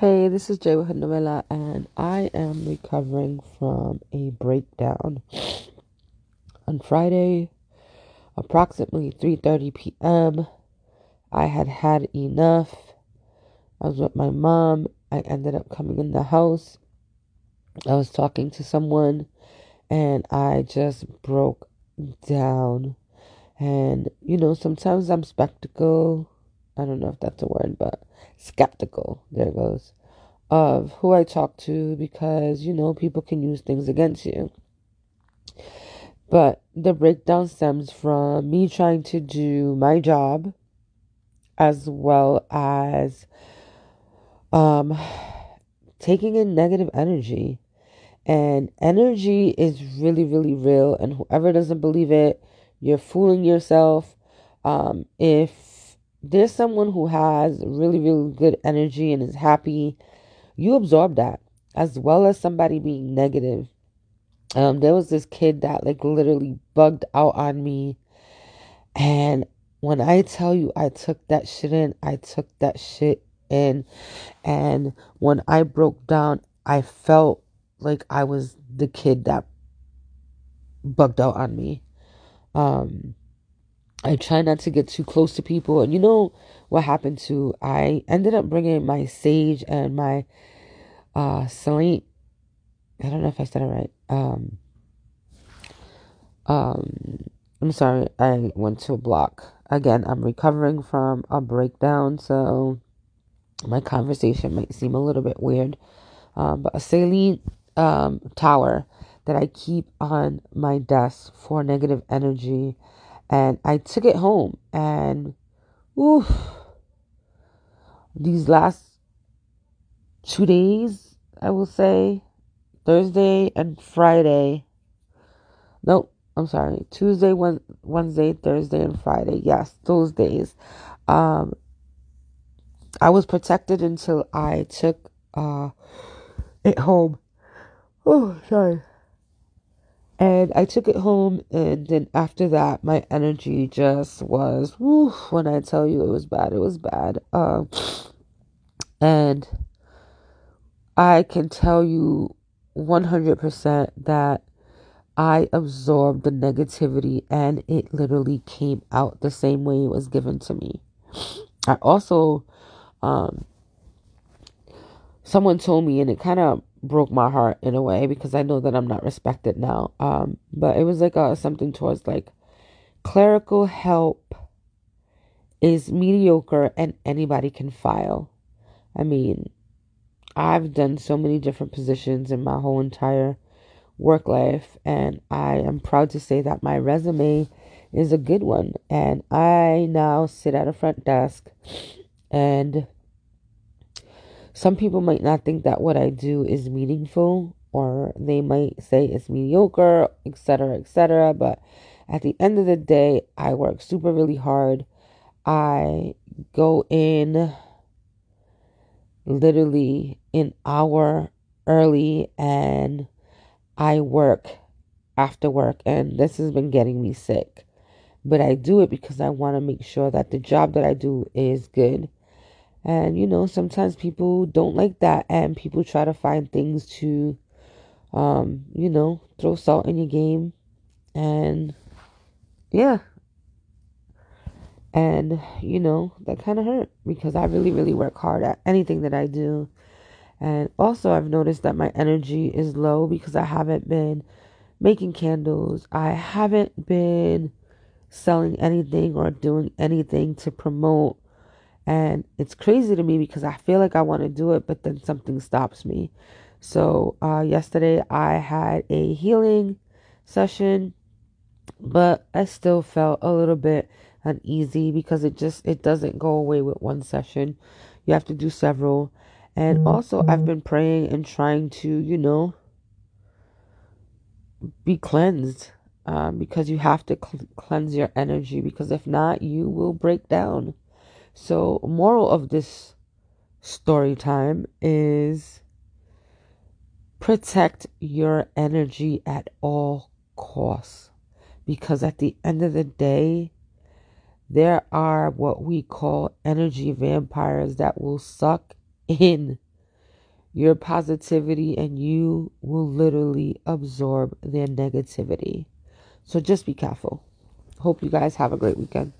Hey, this is Jay with Novella, and I am recovering from a breakdown. On Friday, approximately 3:30 p.m., I had had enough. I was with my mom. I ended up coming in the house. I was talking to someone, and I just broke down. And you know, sometimes I'm spectacle. I don't know if that's a word, but skeptical. There goes of who I talk to because, you know, people can use things against you. But the breakdown stems from me trying to do my job as well as um, taking in negative energy. And energy is really, really real. And whoever doesn't believe it, you're fooling yourself. Um, if there's someone who has really, really good energy and is happy you absorb that as well as somebody being negative. Um, there was this kid that like literally bugged out on me. And when I tell you I took that shit in, I took that shit in. And when I broke down, I felt like I was the kid that bugged out on me. Um, I try not to get too close to people. And you know what happened to? I ended up bringing my sage and my uh Celine I don't know if I said it right. Um um I'm sorry, I went to a block. Again, I'm recovering from a breakdown, so my conversation might seem a little bit weird. Um, but a saline um, tower that I keep on my desk for negative energy. And I took it home and oof, these last two days I will say Thursday and Friday. Nope, I'm sorry. Tuesday, Wednesday, Thursday, and Friday. Yes, those days. Um, I was protected until I took uh, it home. Oh, sorry. And I took it home, and then after that, my energy just was, when I tell you it was bad, it was bad. Um, and I can tell you 100% that I absorbed the negativity and it literally came out the same way it was given to me. I also, um, someone told me, and it kind of broke my heart in a way because I know that I'm not respected now. Um, but it was like a, something towards like clerical help is mediocre and anybody can file. I mean, I've done so many different positions in my whole entire work life, and I am proud to say that my resume is a good one. And I now sit at a front desk, and some people might not think that what I do is meaningful, or they might say it's mediocre, etc., etc. But at the end of the day, I work super really hard. I go in literally an hour early and I work after work and this has been getting me sick. But I do it because I want to make sure that the job that I do is good. And you know, sometimes people don't like that and people try to find things to um, you know, throw salt in your game and yeah, and, you know, that kind of hurt because I really, really work hard at anything that I do. And also, I've noticed that my energy is low because I haven't been making candles. I haven't been selling anything or doing anything to promote. And it's crazy to me because I feel like I want to do it, but then something stops me. So, uh, yesterday I had a healing session, but I still felt a little bit uneasy because it just it doesn't go away with one session. You have to do several. And mm-hmm. also I've been praying and trying to, you know, be cleansed um, because you have to cl- cleanse your energy because if not you will break down. So, moral of this story time is protect your energy at all costs because at the end of the day there are what we call energy vampires that will suck in your positivity and you will literally absorb their negativity. So just be careful. Hope you guys have a great weekend.